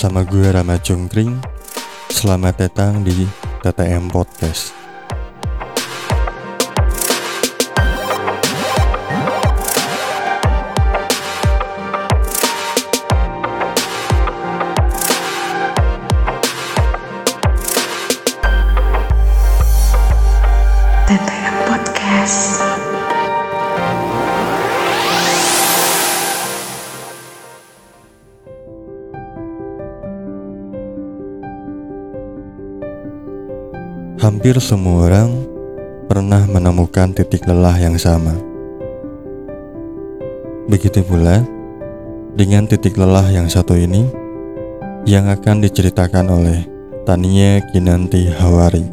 bersama gue Rama Jungkring. Selamat datang di TTM Podcast. Hampir semua orang pernah menemukan titik lelah yang sama. Begitu pula dengan titik lelah yang satu ini yang akan diceritakan oleh Tania Kinanti Hawari.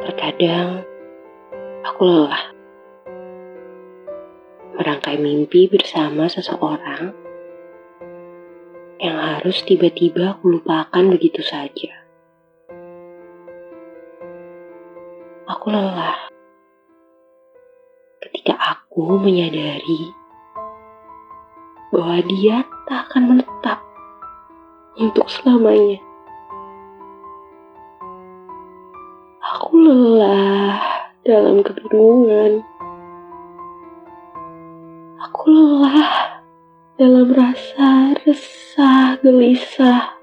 Terkadang aku lelah merangkai mimpi bersama seseorang yang harus tiba-tiba aku lupakan begitu saja. Aku lelah ketika aku menyadari bahwa dia tak akan menetap untuk selamanya. Aku lelah dalam kebingungan. Aku lelah dalam rasa resah gelisah.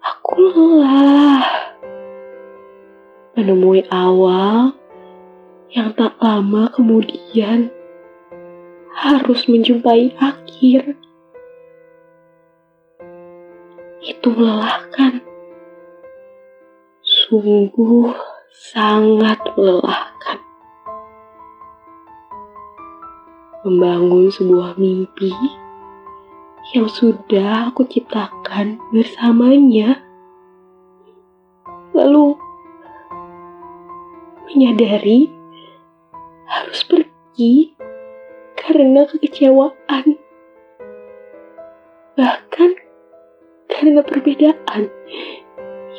Aku lelah menemui awal yang tak lama kemudian harus menjumpai akhir. Itu melelahkan sungguh sangat melelahkan. Membangun sebuah mimpi yang sudah aku ciptakan bersamanya. Lalu menyadari harus pergi karena kekecewaan. Bahkan karena perbedaan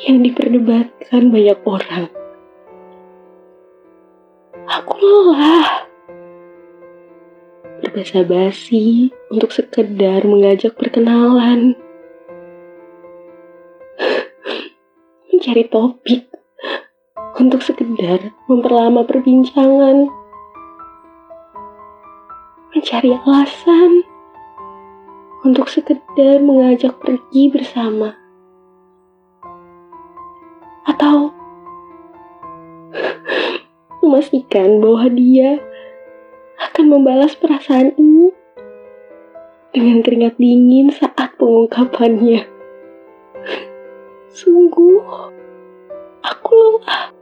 yang diperdebatkan banyak orang. Aku lelah berbahasa basi untuk sekedar mengajak perkenalan. Mencari topik untuk sekedar memperlama perbincangan. Mencari alasan untuk sekedar mengajak pergi bersama atau memastikan bahwa dia akan membalas perasaan ini dengan keringat dingin saat pengungkapannya. Sungguh, aku lelah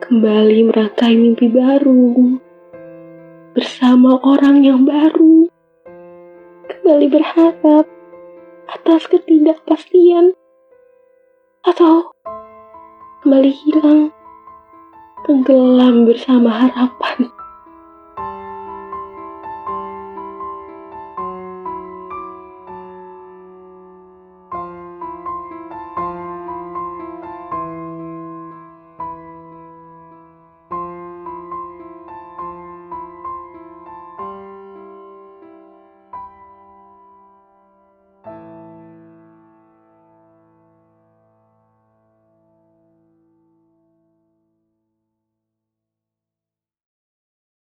kembali merangkai mimpi baru bersama orang yang baru. Kembali berharap atas ketidakpastian atau kembali hilang tenggelam bersama harapan.